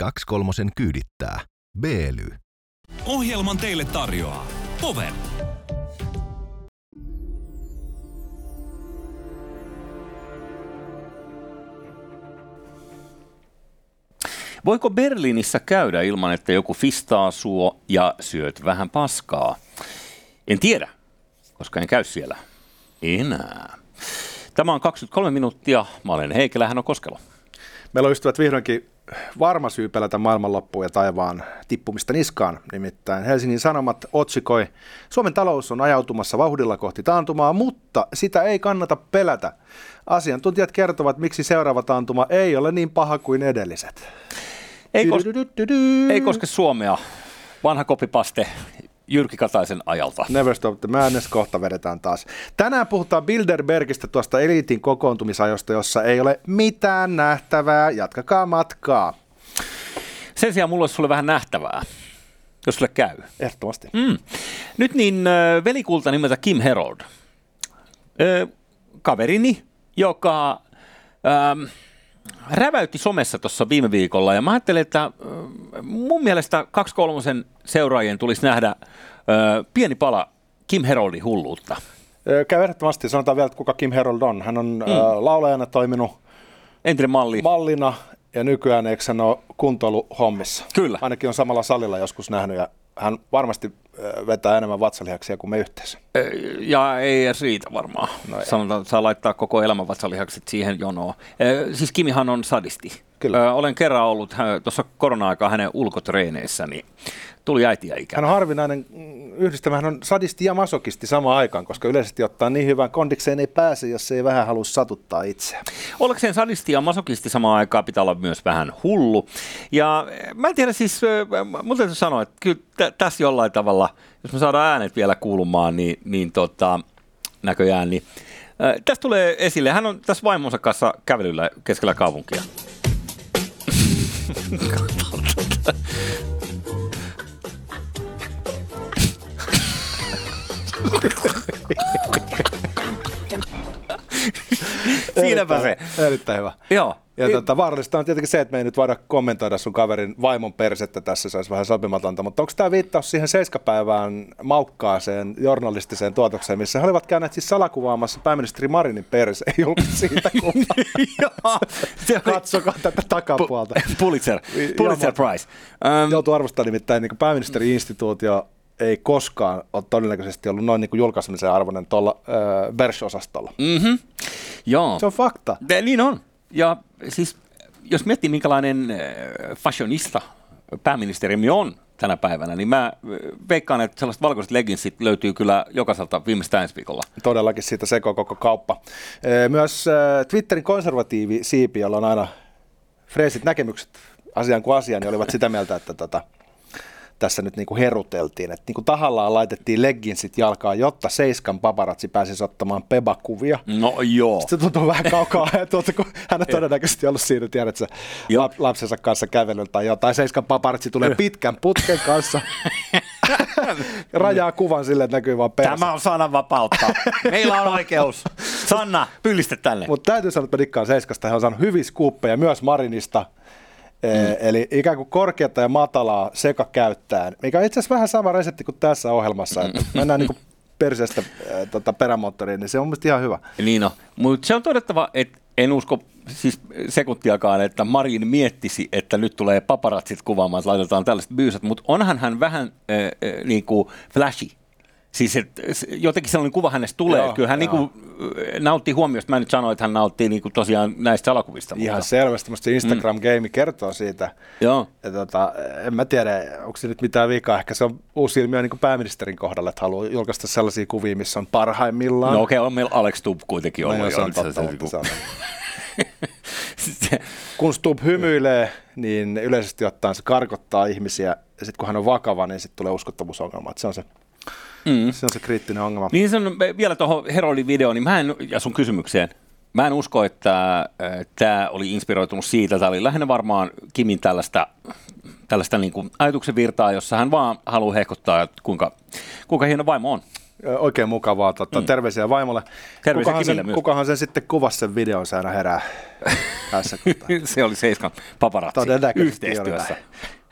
Kaksi kolmosen kyydittää. Beely. Ohjelman teille tarjoaa Power. Voiko Berliinissä käydä ilman, että joku fistaa suo ja syöt vähän paskaa? En tiedä, koska en käy siellä enää. Tämä on 23 minuuttia. Mä olen Heikelä, hän on Koskelo. Meillä on ystävät vihdoinkin varma syy pelätä maailmanloppuun ja taivaan tippumista niskaan. Nimittäin Helsingin Sanomat otsikoi, Suomen talous on ajautumassa vauhdilla kohti taantumaa, mutta sitä ei kannata pelätä. Asiantuntijat kertovat, miksi seuraava taantuma ei ole niin paha kuin edelliset. Ei, kos- ei koske Suomea. Vanha kopipaste Jyrki Kataisen ajalta. Never Stop the Madness, kohta vedetään taas. Tänään puhutaan Bilderbergistä tuosta eliitin kokoontumisajosta, jossa ei ole mitään nähtävää. Jatkakaa matkaa. Sen sijaan mulla olisi sulle vähän nähtävää, jos sulle käy. Ehdottomasti. Mm. Nyt niin velikulta nimeltä Kim Herold. Kaverini, joka ähm, räväytti somessa tuossa viime viikolla ja mä ajattelin, että äh, mun mielestä kaksi kolmosen seuraajien tulisi nähdä äh, pieni pala Kim Heroldin hulluutta. Ö, Käy ehdottomasti. Sanotaan vielä, että kuka Kim Herold on. Hän on mm. äh, laulajana toiminut Entinen malli. mallina ja nykyään eikö hän ole kuntoiluhommissa. Kyllä. Ainakin on samalla salilla joskus nähnyt ja hän varmasti ö, vetää enemmän vatsalihaksia kuin me yhteensä. Ja ei edes riitä varmaan. No Sanotaan, että saa laittaa koko elämän vatsalihakset siihen jonoon. Siis Kimihan on sadisti. Kyllä. Olen kerran ollut tuossa korona-aikaa hänen ulkotreeneissä, niin tuli äitiä ikävä. Hän on harvinainen mm, yhdistelmä, hän on sadisti ja masokisti samaan aikaan, koska yleisesti ottaa niin hyvään kondikseen ei pääse, jos ei vähän halua satuttaa itseään. Ollakseen sadisti ja masokisti samaan aikaan pitää olla myös vähän hullu. Ja mä en tiedä siis, mun täytyy sanoa, että kyllä tä- tässä jollain tavalla, jos me saadaan äänet vielä kuulumaan, niin, niin tota, näköjään, niin äh, tästä tulee esille, hän on tässä vaimonsa kanssa kävelyllä keskellä kaupunkia. Siinäpä se. Erittäin hyvä. Joo. Ja tota, vaarallista on tietenkin se, että me ei nyt voida kommentoida sun kaverin vaimon persettä tässä, se olisi vähän sopimatonta, mutta onko tämä viittaus siihen seiskapäivään maukkaaseen journalistiseen tuotokseen, missä he olivat käyneet siis salakuvaamassa pääministeri Marinin perse, ei ollut siitä kuvaa. Katsokaa tätä takapuolta. Pulitzer, Pulitzer Prize. Um, Joutuu arvostamaan nimittäin niin pääministeri-instituutio ei koskaan ole todennäköisesti ollut noin niin kuin julkaisemisen arvoinen tuolla äh, Bersh-osastolla. mm-hmm. Joo, Se on fakta. De, niin on. Ja siis, jos miettii minkälainen fashionista pääministerimme on tänä päivänä, niin mä veikkaan, että sellaiset valkoiset leggingsit löytyy kyllä jokaiselta viimeistään ensi viikolla. Todellakin siitä sekoo koko kauppa. Myös Twitterin konservatiivi siipi, jolla on aina freesit näkemykset asiaan kuin asiaan, niin olivat sitä mieltä, että tota, tässä nyt niinku heruteltiin, että niinku tahallaan laitettiin legginsit jalkaan, jotta Seiskan paparazzi pääsisi ottamaan pebakuvia. No joo. Se tuntuu vähän kaukaa ajatulta, kun hän on todennäköisesti ollut siinä, tiedätkö, lap, lapsensa kanssa kävelyllä tai jotain. Seiskan paparazzi tulee pitkän putken kanssa, rajaa kuvan sille, että näkyy vaan perse. Tämä on sananvapautta. Meillä on oikeus. Sanna, pyllistä tänne. Mutta täytyy sanoa, että mä dikkaan Seiskasta. Hän on saanut hyviä skuuppeja myös Marinista. Mm. Eli ikään kuin korkeata ja matalaa seka käyttäen, mikä on itse asiassa vähän sama resepti kuin tässä ohjelmassa, että mennään niin kuin perseestä äh, tota, perämoottoriin, niin se on mun mielestä ihan hyvä. Niin on, mutta se on todettava, että en usko siis sekuntiakaan, että Marin miettisi, että nyt tulee paparatsit kuvaamaan, että laitetaan tällaiset byysät, mutta onhan hän vähän äh, äh, niin kuin flashy. Siis et, jotenkin sellainen kuva hänestä tulee. Joo, Joo, Kyllä hän niin kuin, nauttii huomiosta. Mä en nyt sano, että hän nauttii niin kuin tosiaan näistä salakuvista. Ihan mutta, selvästi, musta Instagram-game kertoo siitä. Joo. Ja tota, en mä tiedä, onko se nyt mitään vikaa. Ehkä se on uusi ilmiö niin kuin pääministerin kohdalla, että haluaa julkaista sellaisia kuvia, missä on parhaimmillaan. No okei, okay, on meillä Alex Tubb kuitenkin No ollut. joo, se on totta, se on. Se- kun Stubb hymyilee, niin yleisesti ottaen se karkottaa ihmisiä, ja sitten kun hän on vakava, niin sitten tulee uskottavuusongelma. Se, on se, mm. se on se kriittinen ongelma. Niin se on vielä tuohon Heroldin videoon, niin mä en, ja sun kysymykseen, mä en usko, että tämä oli inspiroitunut siitä. Tämä oli lähinnä varmaan Kimin tällaista, tällaista niin kuin ajatuksen virtaa, jossa hän vaan haluaa hehkuttaa, että kuinka, kuinka hieno vaimo on. Oikein mukavaa. Tota, mm. Terveisiä vaimolle. Terveisiä kukahan, sen, myös. kukahan sen sitten kuvasi sen videon, se aina herää päässä. se oli Seiskan paparazzi yhteistyössä.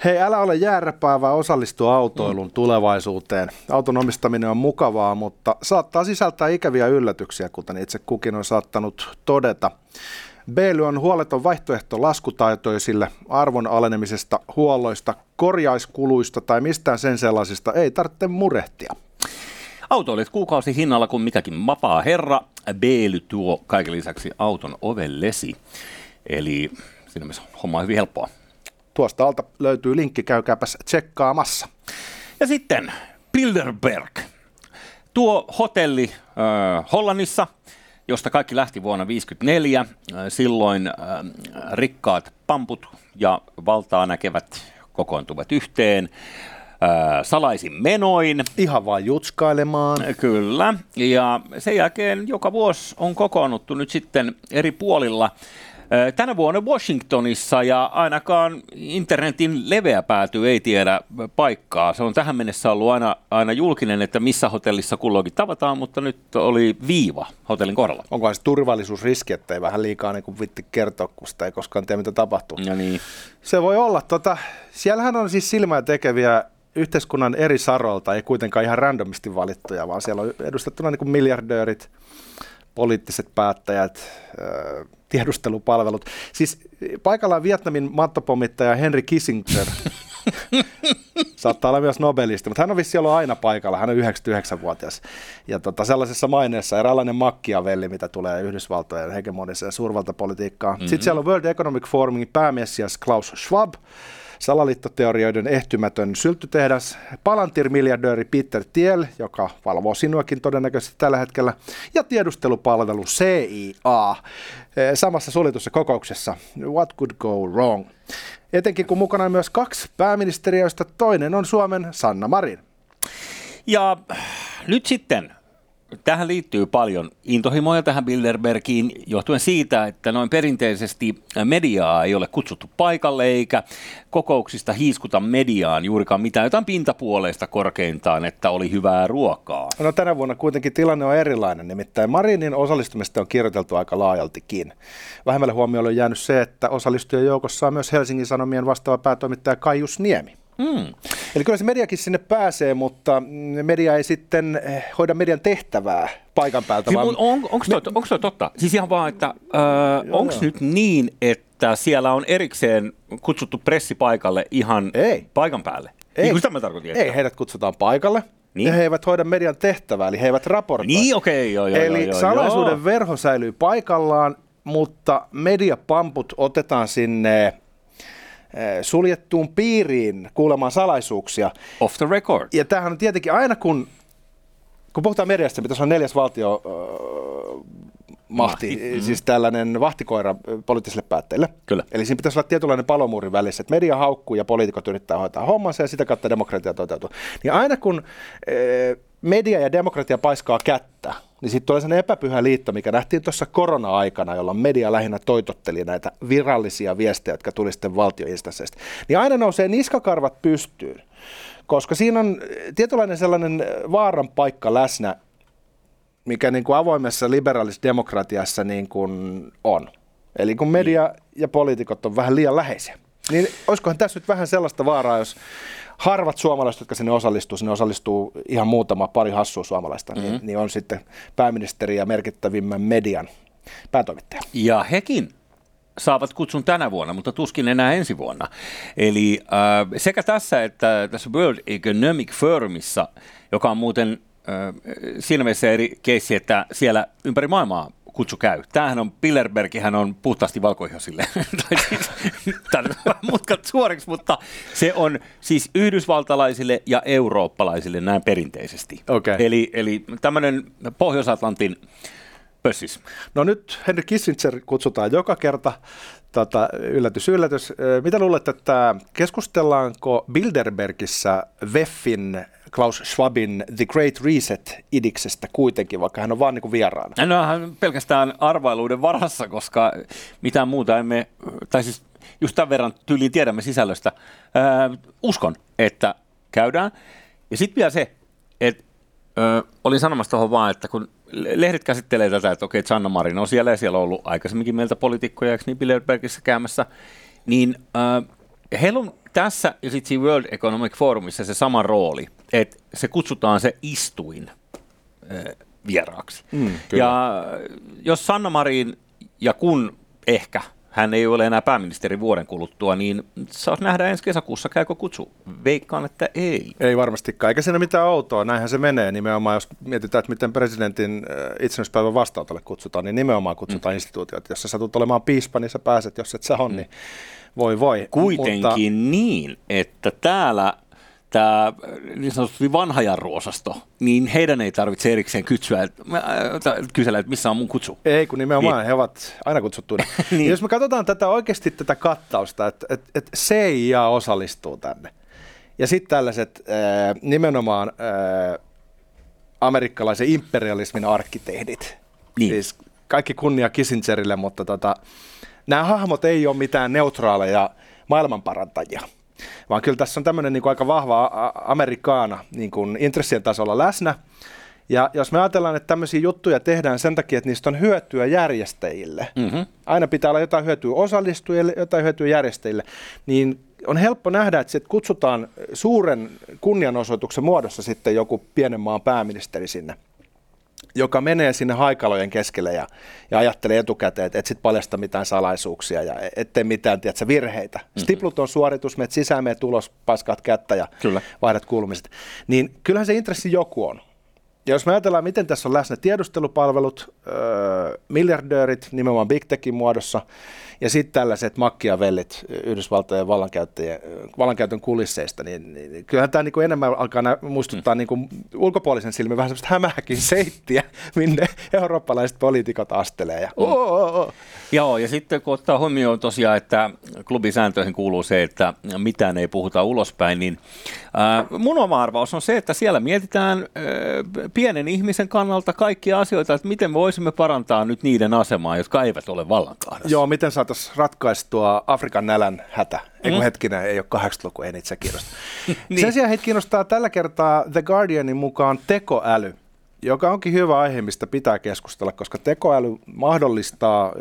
Hei, älä ole jääräpää, vaan osallistu autoilun mm. tulevaisuuteen. Auton omistaminen on mukavaa, mutta saattaa sisältää ikäviä yllätyksiä, kuten itse kukin on saattanut todeta. Beely on huoleton vaihtoehto laskutaitoisille arvon alenemisesta, huolloista, korjaiskuluista tai mistään sen sellaisista ei tarvitse murehtia. Autoilijat kuukausi hinnalla kuin mikäkin vapaa herra. Beely tuo kaiken lisäksi auton ovellesi. Eli siinä mielessä homma on hyvin helppoa. Tuosta alta löytyy linkki, käykääpäs tsekkaamassa. Ja sitten Bilderberg. Tuo hotelli äh, Hollannissa, josta kaikki lähti vuonna 1954. Äh, silloin äh, rikkaat pamput ja valtaa näkevät kokoontuvat yhteen salaisin menoin. Ihan vaan jutskailemaan. Kyllä, ja sen jälkeen joka vuosi on kokoonnuttu nyt sitten eri puolilla. Ö, Tänä vuonna Washingtonissa ja ainakaan internetin leveä pääty ei tiedä paikkaa. Se on tähän mennessä ollut aina, aina julkinen, että missä hotellissa kulloinkin tavataan, mutta nyt oli viiva hotellin kohdalla. Onkohan se turvallisuusriski, että ei vähän liikaa niin kuin vitti kertoa, kun sitä ei koskaan tiedä, mitä tapahtuu. Ja niin. Se voi olla. Tota, siellähän on siis silmää tekeviä yhteiskunnan eri saroilta, ei kuitenkaan ihan randomisti valittuja, vaan siellä on edustettuna niin kuin miljardöörit, poliittiset päättäjät, tiedustelupalvelut. Siis paikalla on Vietnamin mattopommittaja Henry Kissinger. Saattaa olla myös nobelisti, mutta hän on vissi ollut aina paikalla. Hän on 99-vuotias. Ja tota, sellaisessa maineessa eräänlainen makkiavelli, mitä tulee Yhdysvaltojen hegemoniseen suurvaltapolitiikkaan. Mm-hmm. Sitten siellä on World Economic Forumin päämessias Klaus Schwab, salaliittoteorioiden ehtymätön sylttytehdas, Palantir-miljardööri Peter Thiel, joka valvoo sinuakin todennäköisesti tällä hetkellä, ja tiedustelupalvelu CIA eh, samassa suljetussa kokouksessa. What could go wrong? Etenkin kun mukana on myös kaksi pääministeriä, joista toinen on Suomen Sanna Marin. Ja nyt sitten, tähän liittyy paljon intohimoja tähän Bilderbergiin, johtuen siitä, että noin perinteisesti mediaa ei ole kutsuttu paikalle, eikä kokouksista hiiskuta mediaan juurikaan mitään, jotain pintapuoleista korkeintaan, että oli hyvää ruokaa. No tänä vuonna kuitenkin tilanne on erilainen, nimittäin Marinin osallistumista on kirjoiteltu aika laajaltikin. Vähemmälle huomiolle on jäänyt se, että osallistujien joukossa on myös Helsingin Sanomien vastaava päätoimittaja Kaius Niemi. Hmm. Eli kyllä se mediakin sinne pääsee, mutta media ei sitten eh, hoida median tehtävää paikan päältä. Siis, vaan on, onko toi, onko toi totta? Siis ihan vaan, että onko joo. nyt niin, että siellä on erikseen kutsuttu pressi paikalle ihan Ei. paikan päälle? Ei. Niin kuin sitä mä tarkoitin. että- Ei, heidät kutsutaan paikalle. Niin. Niin. He eivät hoida median tehtävää, eli he eivät raportoi. Niin, okei, joo, joo, Eli joo, joo, salaisuuden joo. verho säilyy paikallaan, mutta mediapamput otetaan sinne suljettuun piiriin kuulemaan salaisuuksia. Off the record. Ja tämähän on tietenkin aina kun, kun puhutaan mediasta, pitäisi olla neljäs valtio äh, mahti, Mahti, mm. siis tällainen vahtikoira poliittisille päättäjille. Kyllä. Eli siinä pitäisi olla tietynlainen palomuurin välissä, että media haukkuu ja poliitikot yrittää hoitaa hommansa ja sitä kautta demokratia toteutuu. Niin aina kun äh, media ja demokratia paiskaa kättä, niin sitten tulee sellainen epäpyhä liitto, mikä nähtiin tuossa korona-aikana, jolloin media lähinnä toitotteli näitä virallisia viestejä, jotka tuli sitten valtioinstansseista. Niin aina nousee niskakarvat pystyyn, koska siinä on eh, tietynlainen sellainen eh, vaaran paikka läsnä, mikä niin kuin avoimessa liberalisessa demokratiassa niin kuin on. Eli kun media ja poliitikot on vähän liian läheisiä. Niin olisikohan tässä nyt vähän sellaista vaaraa, jos harvat suomalaiset, jotka sinne osallistuu, sinne osallistuu ihan muutama pari hassua suomalaista, mm-hmm. niin, niin on sitten pääministeri ja merkittävimmän median päätoimittaja. Ja hekin saavat kutsun tänä vuonna, mutta tuskin enää ensi vuonna. Eli äh, sekä tässä että tässä World Economic Forumissa, joka on muuten äh, siinä mielessä eri keissi, että siellä ympäri maailmaa kutsu käy. Tämähän on, Bilderbergihän on puhtaasti valkoihosille. tai siis, mutkat suoriksi, mutta se on siis yhdysvaltalaisille ja eurooppalaisille näin perinteisesti. Okei. Eli, eli tämmöinen Pohjois-Atlantin pössis. No nyt Henry Kissinger kutsutaan joka kerta. Tota, yllätys, yllätys. Mitä luulet, että keskustellaanko Bilderbergissä Weffin Klaus Schwabin The Great Reset-idiksestä kuitenkin, vaikka hän on vaan niin vieraana? No hän on pelkästään arvailuiden varassa, koska mitään muuta emme, tai siis just tämän verran tyyliin tiedämme sisällöstä. Ää, uskon, että käydään. Ja sitten vielä se, että Ö, olin sanomassa tuohon vaan, että kun lehdet käsittelee tätä, että okei, Sanna Marin on siellä ja siellä on ollut aikaisemminkin meiltä poliitikkoja, eikö niin Bilderbergissä käymässä, niin ö, heillä on tässä ja sitten World Economic Forumissa se sama rooli, että se kutsutaan se istuin ö, vieraaksi. Mm, kyllä. ja jos Sanna Marin ja kun ehkä hän ei ole enää pääministeri vuoden kuluttua, niin saas nähdä ensi kesäkuussa, käykö kutsu. Veikkaan, että ei. Ei varmastikaan, eikä siinä mitään outoa, näinhän se menee nimenomaan, jos mietitään, että miten presidentin äh, itsenäispäivän vastaanotolle kutsutaan, niin nimenomaan kutsutaan mm. instituutiot. Jos sä satut olemaan piispa, niin sä pääset, jos et sä on, mm. niin voi voi. Kuitenkin Mutta... niin, että täällä tämä niin sanotusti vanha jarruosasto, niin heidän ei tarvitse erikseen kysyä, että, äh, kysellä, että missä on mun kutsu. Ei, kun nimenomaan niin. he ovat aina kutsuttuina. niin. Jos me katsotaan tätä oikeasti tätä kattausta, että, että, että CIA osallistuu tänne, ja sitten tällaiset äh, nimenomaan äh, amerikkalaisen imperialismin arkkitehdit, niin. siis kaikki kunnia Kissingerille, mutta tota, nämä hahmot ei ole mitään neutraaleja maailmanparantajia vaan kyllä tässä on tämmöinen niin kuin aika vahva amerikaana niin kuin intressien tasolla läsnä. Ja jos me ajatellaan, että tämmöisiä juttuja tehdään sen takia, että niistä on hyötyä järjestäjille, mm-hmm. aina pitää olla jotain hyötyä osallistujille, jotain hyötyä järjestäjille, niin on helppo nähdä, että kutsutaan suuren kunnianosoituksen muodossa sitten joku pienen maan pääministeri sinne joka menee sinne haikalojen keskelle ja, ja ajattelee etukäteen, että et sit paljasta mitään salaisuuksia ja e, ettei mitään tiedätkö, virheitä. Mm-hmm. Stiplut on suoritus, menet sisään, menet ulos, paskaat kättä ja Kyllä. vaihdat kuulumiset. Niin kyllähän se intressi joku on. Ja jos me ajatellaan, miten tässä on läsnä tiedustelupalvelut, öö, miljardöörit nimenomaan Big Techin muodossa, ja sitten tällaiset makkiavellit Yhdysvaltojen vallankäytön kulisseista, niin, niin, niin kyllähän tämä niin enemmän alkaa nä- muistuttaa mm. niin kuin ulkopuolisen silmin vähän sellaista hämähäkin seittiä, minne eurooppalaiset poliitikot astelee. Ja, oh, oh, oh. Joo, ja sitten kun ottaa huomioon tosiaan, että klubisääntöihin kuuluu se, että mitään ei puhuta ulospäin, niin äh, mun oma arvaus on se, että siellä mietitään äh, pienen ihmisen kannalta kaikkia asioita, että miten voisimme parantaa nyt niiden asemaa, jotka eivät ole vallankahdassa. Joo, miten saataisiin ratkaistua Afrikan nälän hätä. Ei kun mm. hetkinen, ei ole 80-luku, ei niitä se kiinnosta. niin. Sen sijaan heitä kiinnostaa tällä kertaa The Guardianin mukaan tekoäly, joka onkin hyvä aihe, mistä pitää keskustella, koska tekoäly mahdollistaa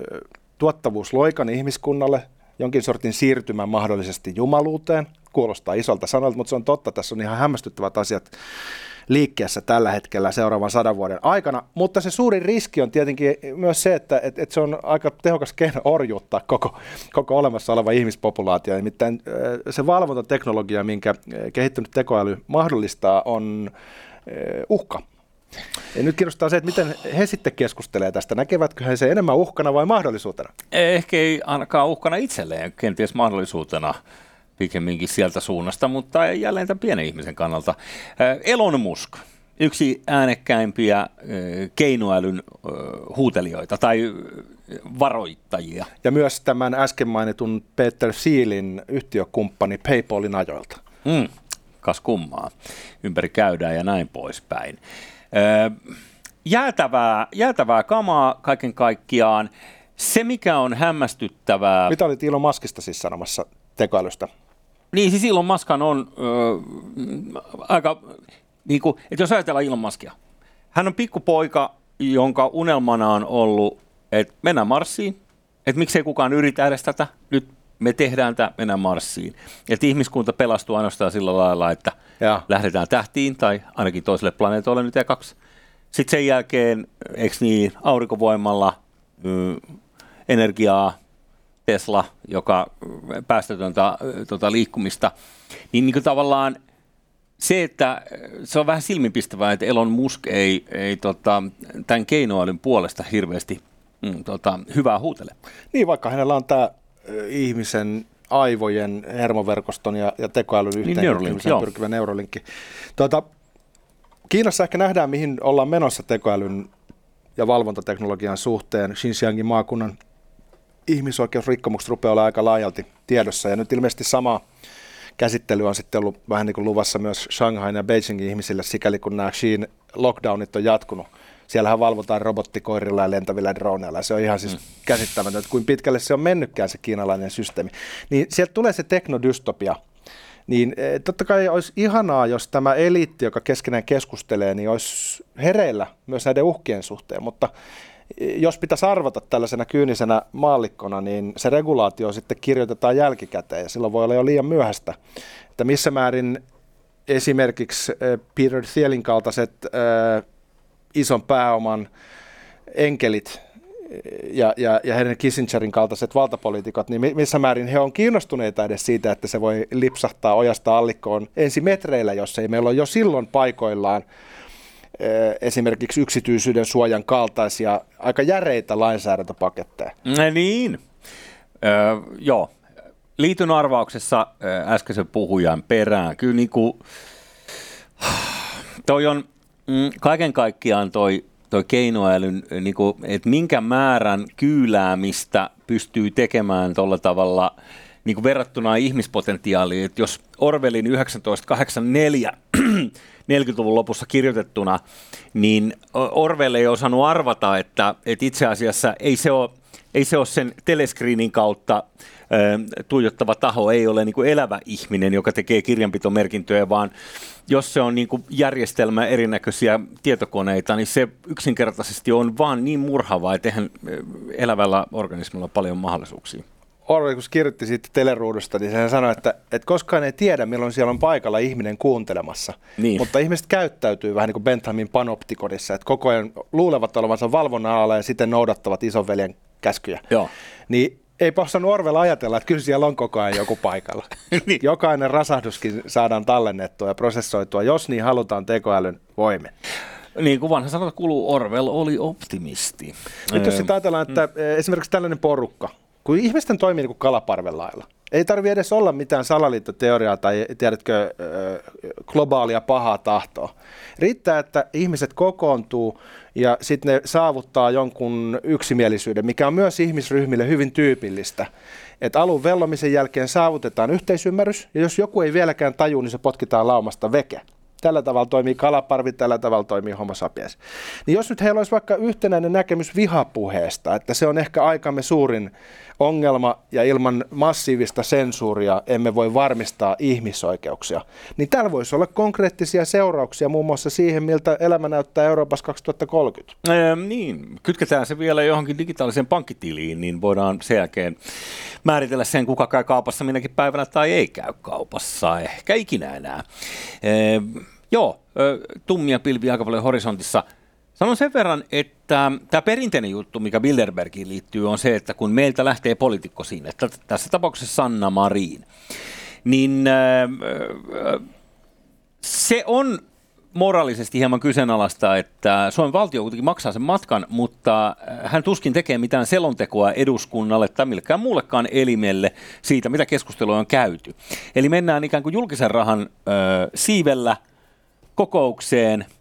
tuottavuusloikan ihmiskunnalle, jonkin sortin siirtymän mahdollisesti jumaluuteen. Kuulostaa isolta sanalta, mutta se on totta. Tässä on ihan hämmästyttävät asiat liikkeessä tällä hetkellä seuraavan sadan vuoden aikana. Mutta se suuri riski on tietenkin myös se, että, että, että se on aika tehokas keino orjuuttaa koko, koko olemassa oleva ihmispopulaatio. Nimittäin se valvontateknologia, minkä kehittynyt tekoäly mahdollistaa, on uhka. Ja nyt kiinnostaa se, että miten he sitten keskustelee tästä. Näkevätkö he se enemmän uhkana vai mahdollisuutena? Ehkä ei ainakaan uhkana itselleen, kenties mahdollisuutena pikemminkin sieltä suunnasta, mutta jälleen tämän pienen ihmisen kannalta. Äh, Elon Musk, yksi äänekkäimpiä äh, keinoälyn äh, huutelijoita tai varoittajia. Ja myös tämän äsken mainitun Peter Thielin yhtiökumppani PayPalin ajoilta. Mm, kas kummaa. Ympäri käydään ja näin poispäin. Jäätävää, jäätävää kamaa kaiken kaikkiaan. Se, mikä on hämmästyttävää... Mitä olit Elon Muskista siis sanomassa tekoälystä? Niin, siis Elon Muskan on ö, aika, niin kuin, että jos ajatellaan Elon Muskia, hän on pikkupoika, jonka unelmana on ollut, että mennään Marsiin, että miksei kukaan yritä edes tätä, nyt me tehdään tämä, mennään Marsiin. Että ihmiskunta pelastuu ainoastaan sillä lailla, että ja. lähdetään tähtiin tai ainakin toiselle planeetolle nyt kaksi. Sitten sen jälkeen, eikö niin, aurinkovoimalla y, energiaa Tesla, joka päästötöntä tota, liikkumista, niin, niin kuin tavallaan se, että se on vähän silmipistävää, että Elon Musk ei, ei tota, tämän keinoälyn puolesta hirveästi mm, tota, hyvää huutele. Niin, vaikka hänellä on tämä ihmisen aivojen hermoverkoston ja, ja tekoälyn yhteen niin, pyrkivä neurolinkki. Tuota, Kiinassa ehkä nähdään, mihin ollaan menossa tekoälyn ja valvontateknologian suhteen. Xinjiangin maakunnan ihmisoikeusrikkomukset rupeaa olla aika laajalti tiedossa. Ja nyt ilmeisesti sama käsittely on sitten ollut vähän niin kuin luvassa myös Shanghain ja Beijingin ihmisille, sikäli kun nämä Xiin lockdownit on jatkunut. Siellähän valvotaan robottikoirilla ja lentävillä droneilla. Se on ihan siis mm. käsittämätöntä, että kuin pitkälle se on mennytkään se kiinalainen systeemi. Niin sieltä tulee se teknodystopia Niin eh, totta kai olisi ihanaa, jos tämä eliitti, joka keskenään keskustelee, niin olisi hereillä myös näiden uhkien suhteen, mutta jos pitäisi arvata tällaisena kyynisenä maallikkona, niin se regulaatio sitten kirjoitetaan jälkikäteen ja silloin voi olla jo liian myöhäistä. Että missä määrin esimerkiksi eh, Peter Thielin kaltaiset äh, ison pääoman enkelit ja, ja, ja Henry Kissingerin kaltaiset valtapoliitikot, niin missä määrin he on kiinnostuneita edes siitä, että se voi lipsahtaa ojasta allikkoon ensi metreillä, jos ei meillä ole jo silloin paikoillaan esimerkiksi yksityisyyden suojan kaltaisia aika järeitä lainsäädäntöpaketteja. No niin, öö, joo. Liityn arvauksessa äskeisen puhujan perään. Kyllä niin kuin, toi on mm, kaiken kaikkiaan toi toi keinoälyn, niin kuin, että minkä määrän kyyläämistä pystyy tekemään tuolla tavalla niin kuin verrattuna ihmispotentiaaliin, että jos Orwellin 1984 40-luvun lopussa kirjoitettuna, niin Orwell ei osannut arvata, että, että itse asiassa ei se ole, ei se ole sen telescreenin kautta tuijottava taho ei ole niin kuin elävä ihminen, joka tekee kirjanpitomerkintöjä, vaan jos se on niin kuin järjestelmä erinäköisiä tietokoneita, niin se yksinkertaisesti on vaan niin murhavaa, että eihän elävällä organismilla paljon mahdollisuuksia. Orwell, kirjoitti siitä teleruudusta, niin hän sanoi, että, että koskaan ei tiedä, milloin siellä on paikalla ihminen kuuntelemassa. Niin. Mutta ihmiset käyttäytyy vähän niin kuin Benthamin panoptikodissa, että koko ajan luulevat olevansa valvonnan alalla ja sitten noudattavat isonveljen käskyjä. Joo. Niin ei osannut Orwell ajatella, että kyllä siellä on koko ajan joku paikalla. niin. Jokainen rasahduskin saadaan tallennettua ja prosessoitua, jos niin halutaan tekoälyn voimin. Niin kuin vanha sanota kuuluu, Orwell oli optimisti. Nyt jos sitten ajatellaan, että mm. esimerkiksi tällainen porukka, kun ihmisten toimii niin kuin kalaparven lailla, ei tarvi edes olla mitään salaliittoteoriaa tai tiedätkö, globaalia pahaa tahtoa. Riittää, että ihmiset kokoontuu ja sitten ne saavuttaa jonkun yksimielisyyden, mikä on myös ihmisryhmille hyvin tyypillistä. Että alun vellomisen jälkeen saavutetaan yhteisymmärrys, ja jos joku ei vieläkään taju, niin se potkitaan laumasta veke. Tällä tavalla toimii kalaparvi, tällä tavalla toimii homo sapiens. Niin jos nyt heillä olisi vaikka yhtenäinen näkemys vihapuheesta, että se on ehkä aikamme suurin ongelma ja ilman massiivista sensuuria emme voi varmistaa ihmisoikeuksia, niin tällä voisi olla konkreettisia seurauksia muun muassa siihen, miltä elämä näyttää Euroopassa 2030. Ee, niin, kytketään se vielä johonkin digitaaliseen pankkitiliin, niin voidaan sen jälkeen määritellä sen, kuka käy kaupassa minäkin päivänä tai ei käy kaupassa, ehkä ikinä enää. Ee, joo, tummia pilviä aika paljon horisontissa – Sanon sen verran, että tämä perinteinen juttu, mikä Bilderbergiin liittyy, on se, että kun meiltä lähtee poliitikko siinä, että tässä tapauksessa Sanna Marin, niin se on moraalisesti hieman kyseenalaista, että Suomen valtio kuitenkin maksaa sen matkan, mutta hän tuskin tekee mitään selontekoa eduskunnalle tai millekään muullekaan elimelle siitä, mitä keskustelua on käyty. Eli mennään ikään kuin julkisen rahan äh, siivellä kokoukseen –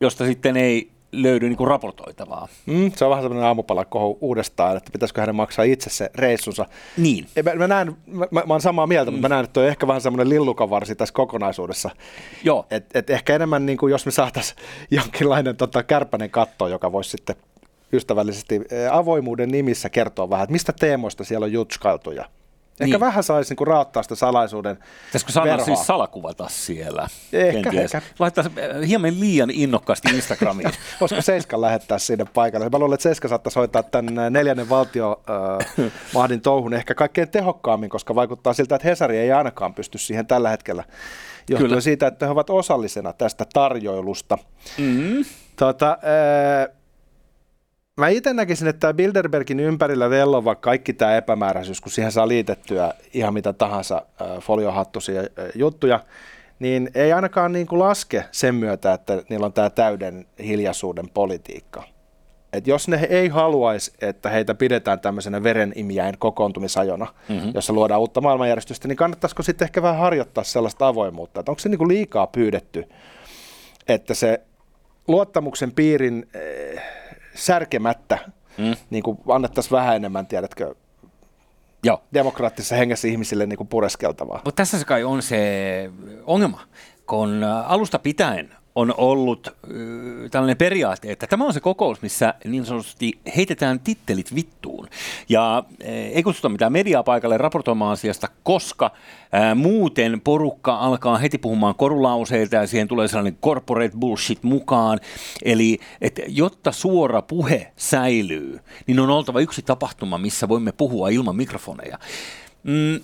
josta sitten ei löydy niin kuin raportoitavaa. Mm, se on vähän sellainen aamupalakohu uudestaan, että pitäisikö hänen maksaa itse se reissunsa. Niin. Mä, mä, näen, mä, mä olen samaa mieltä, mm. mutta mä näen, että on ehkä vähän semmoinen lillukavarsi tässä kokonaisuudessa. Joo. Et, et ehkä enemmän, niin kuin jos me saataisiin jonkinlainen tota, kärpänen katto, joka voisi sitten ystävällisesti avoimuuden nimissä kertoa vähän, että mistä teemoista siellä on jutskailtuja. Ehkä niin. vähän saisi niinku raottaa sitä salaisuuden Pitäisikö Sanna verhoa. siis salakuvata siellä? Ehkä, ehkä. Laittaa eh, hieman liian innokkaasti Instagramiin. Voisiko Seiska lähettää sinne paikalle? Mä luulen, että Seiska saattaisi hoitaa tämän eh, neljännen valtiomahdin äh, touhun ehkä kaikkein tehokkaammin, koska vaikuttaa siltä, että Hesari ei ainakaan pysty siihen tällä hetkellä. Johtuen Kyllä. siitä, että he ovat osallisena tästä tarjoilusta. Mm-hmm. Tota, äh, Mä itse näkisin, että tämä Bilderbergin ympärillä vellova kaikki tämä epämääräisyys, kun siihen saa liitettyä ihan mitä tahansa foliohattusia juttuja, niin ei ainakaan niin kuin laske sen myötä, että niillä on tämä täyden hiljaisuuden politiikka. Et jos ne ei haluaisi, että heitä pidetään tämmöisenä verenimiäin kokoontumisajona, mm-hmm. jossa luodaan uutta maailmanjärjestystä, niin kannattaisiko sitten ehkä vähän harjoittaa sellaista avoimuutta, että onko se niin kuin liikaa pyydetty, että se luottamuksen piirin särkemättä mm. niin kuin annettaisiin vähän enemmän, tiedätkö, Joo. demokraattisessa hengessä ihmisille niin kuin pureskeltavaa. Mutta tässä se kai on se ongelma, kun alusta pitäen on ollut tällainen periaate, että tämä on se kokous, missä niin sanotusti heitetään tittelit vittuun. Ja ei kutsuta mitään mediaa paikalle raportoimaan asiasta, koska muuten porukka alkaa heti puhumaan korulauseita ja siihen tulee sellainen corporate bullshit mukaan. Eli että jotta suora puhe säilyy, niin on oltava yksi tapahtuma, missä voimme puhua ilman mikrofoneja. Mm,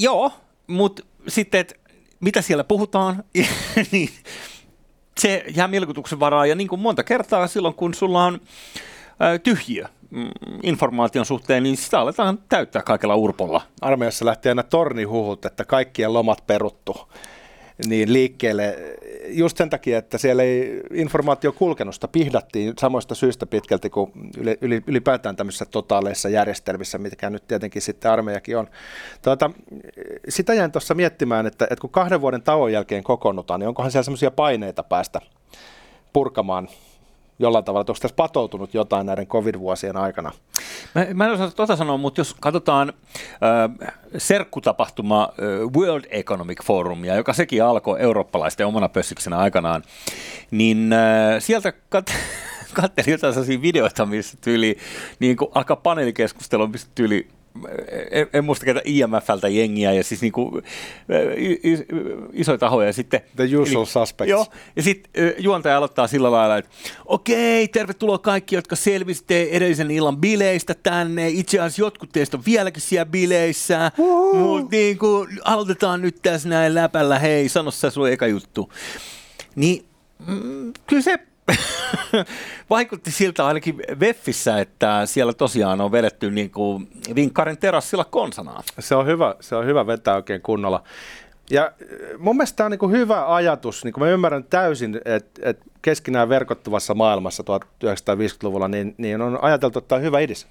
joo, mutta sitten, että mitä siellä puhutaan, niin se jää mielikuvituksen varaan. Ja niin kuin monta kertaa silloin, kun sulla on tyhjiö mm, informaation suhteen, niin sitä aletaan täyttää kaikella urpolla. Armeijassa lähti aina tornihuhut, että kaikkien lomat peruttu niin liikkeelle just sen takia, että siellä ei informaatio kulkenusta pihdattiin samoista syistä pitkälti kuin ylipäätään tämmöisissä totaaleissa järjestelmissä, mitkä nyt tietenkin sitten armeijakin on. Tuota, sitä jäin tuossa miettimään, että, että kun kahden vuoden tauon jälkeen kokoonnutaan, niin onkohan siellä semmoisia paineita päästä purkamaan jollain tavalla, että onko tässä patoutunut jotain näiden covid-vuosien aikana? Mä, mä en osaa tuota sanoa, mutta jos katsotaan äh, serkkutapahtuma äh, World Economic Forumia, joka sekin alkoi eurooppalaisten omana pössiksenä aikanaan, niin äh, sieltä kat- katselin jotain sellaisia videoita, missä tyyli, niin kuin alkaa paneelikeskustelu, missä tyyli en, en muista ketä IMFltä jengiä ja siis niinku, isoja tahoja. Ja sitten, The usual eli, suspects. Joo, ja sitten juontaja aloittaa sillä lailla, että okei, tervetuloa kaikki, jotka selvisitte edellisen illan bileistä tänne. Itse asiassa jotkut teistä on vieläkin siellä bileissä, mutta niin kuin, aloitetaan nyt tässä näin läpällä. Hei, sano sä sun eka juttu. Niin mm, kyllä se Vaikutti siltä ainakin Veffissä, että siellä tosiaan on vedetty niin kuin vinkkarin terassilla konsanaan. Se on hyvä, se on hyvä vetää oikein kunnolla. Ja äh, mun mielestä tämä on niin hyvä ajatus, niin mä ymmärrän täysin, että, että keskinään verkottuvassa maailmassa 1950-luvulla niin, niin on ajateltu, että tämä on hyvä idis.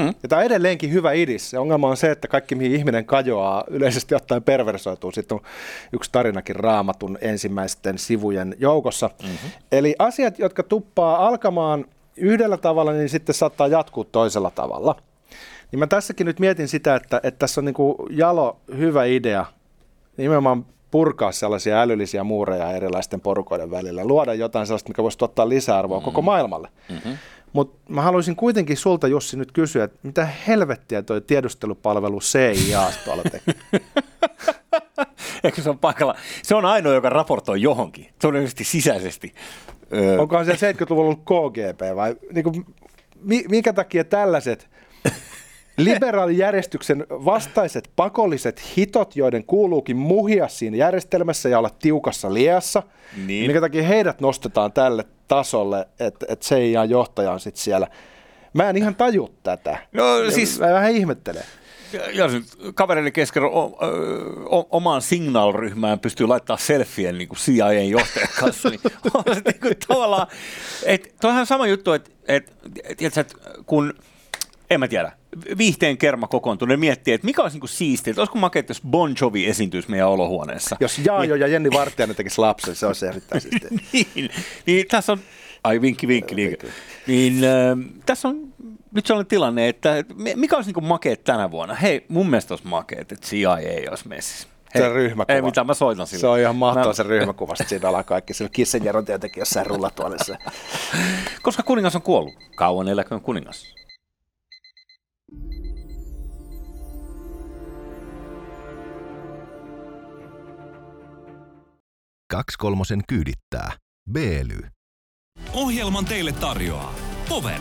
Hmm. Ja tämä on edelleenkin hyvä idis. Se ongelma on se, että kaikki mihin ihminen kajoaa yleisesti ottaen perversoituu. Sitten on yksi tarinakin raamatun ensimmäisten sivujen joukossa. Mm-hmm. Eli asiat, jotka tuppaa alkamaan yhdellä tavalla, niin sitten saattaa jatkuu toisella tavalla. Niin mä tässäkin nyt mietin sitä, että, että tässä on niin kuin jalo hyvä idea nimenomaan purkaa sellaisia älyllisiä muureja erilaisten porukoiden välillä, luoda jotain sellaista, mikä voisi tuottaa lisäarvoa mm-hmm. koko maailmalle. Mm-hmm. Mutta mä haluaisin kuitenkin sulta, Jussi, nyt kysyä, että mitä helvettiä toi tiedustelupalvelu CIA tuolla tekee? Eikö se on paikalla? Se on ainoa, joka raportoi johonkin, todennäköisesti sisäisesti. Öö. Onkohan se 70-luvulla ollut KGP vai niin kuin, minkä takia tällaiset liberaalijärjestyksen vastaiset pakolliset hitot, joiden kuuluukin muhia siinä järjestelmässä ja olla tiukassa liassa, niin. minkä takia heidät nostetaan tälle tasolle, että, että CIA-johtaja on sitten siellä. Mä en ihan taju tätä. No siis... Mä vähän ihmettelen. Jos nyt kavereiden kesken o, o, omaan signal-ryhmään pystyy laittaa selfien niin kuin CIA-johtajan kanssa, niin on se niin kuin tavallaan, että toihan sama juttu, että, että, että, että kun, en mä tiedä, viihteen kerma kokoontuu, ne miettii, että mikä olisi niin siistiä, että olisiko makea, jos Bon Jovi esiintyisi meidän olohuoneessa. Jos Jaajo niin, ja Jenni Vartijainen tekisi lapsen, se olisi erittäin siistiä. niin, niin, tässä on, ai vinkki vinkki, niin, niin äh, tässä on nyt sellainen tilanne, että mikä olisi niin makeet tänä vuonna? Hei, mun mielestä olisi makeet, että CIA ei olisi messissä. Hei, se ryhmäkuva. Ei mitään, mä soitan sille. Se on ihan mahtava mä... se ryhmäkuva, siinä alaa kaikki. Se Kissenjer on tietenkin jossain rullatuolissa. Koska kuningas on kuollut. Kauan eläköön kuningas. Kaksi kolmosen kyydittää. Beely. Ohjelman teille tarjoaa Power.